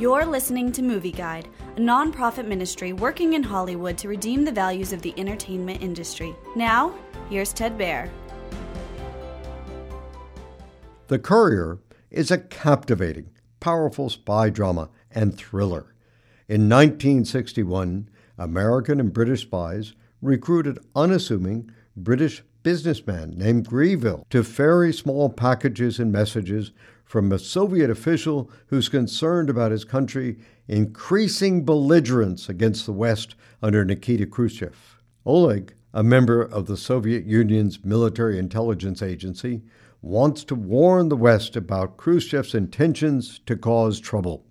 You're listening to Movie Guide, a nonprofit ministry working in Hollywood to redeem the values of the entertainment industry. Now, here's Ted Baehr. The Courier is a captivating, powerful spy drama and thriller. In 1961, American and British spies recruited unassuming British businessman named Greville to ferry small packages and messages from a Soviet official who's concerned about his country increasing belligerence against the West under Nikita Khrushchev. Oleg, a member of the Soviet Union's military intelligence agency, wants to warn the West about Khrushchev's intentions to cause trouble.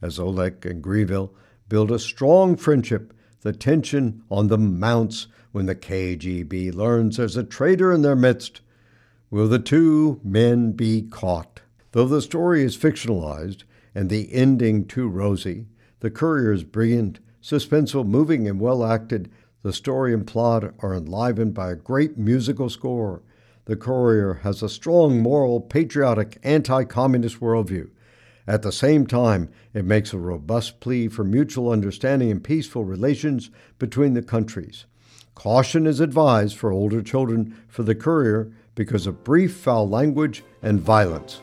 As Oleg and Greville build a strong friendship, the tension on them mounts when the KGB learns there's a traitor in their midst. Will the two men be caught? Though the story is fictionalized and the ending too rosy, the courier is brilliant, suspenseful, moving, and well acted, the story and plot are enlivened by a great musical score. The Courier has a strong moral, patriotic, anti communist worldview. At the same time, it makes a robust plea for mutual understanding and peaceful relations between the countries. Caution is advised for older children for the courier because of brief foul language and violence.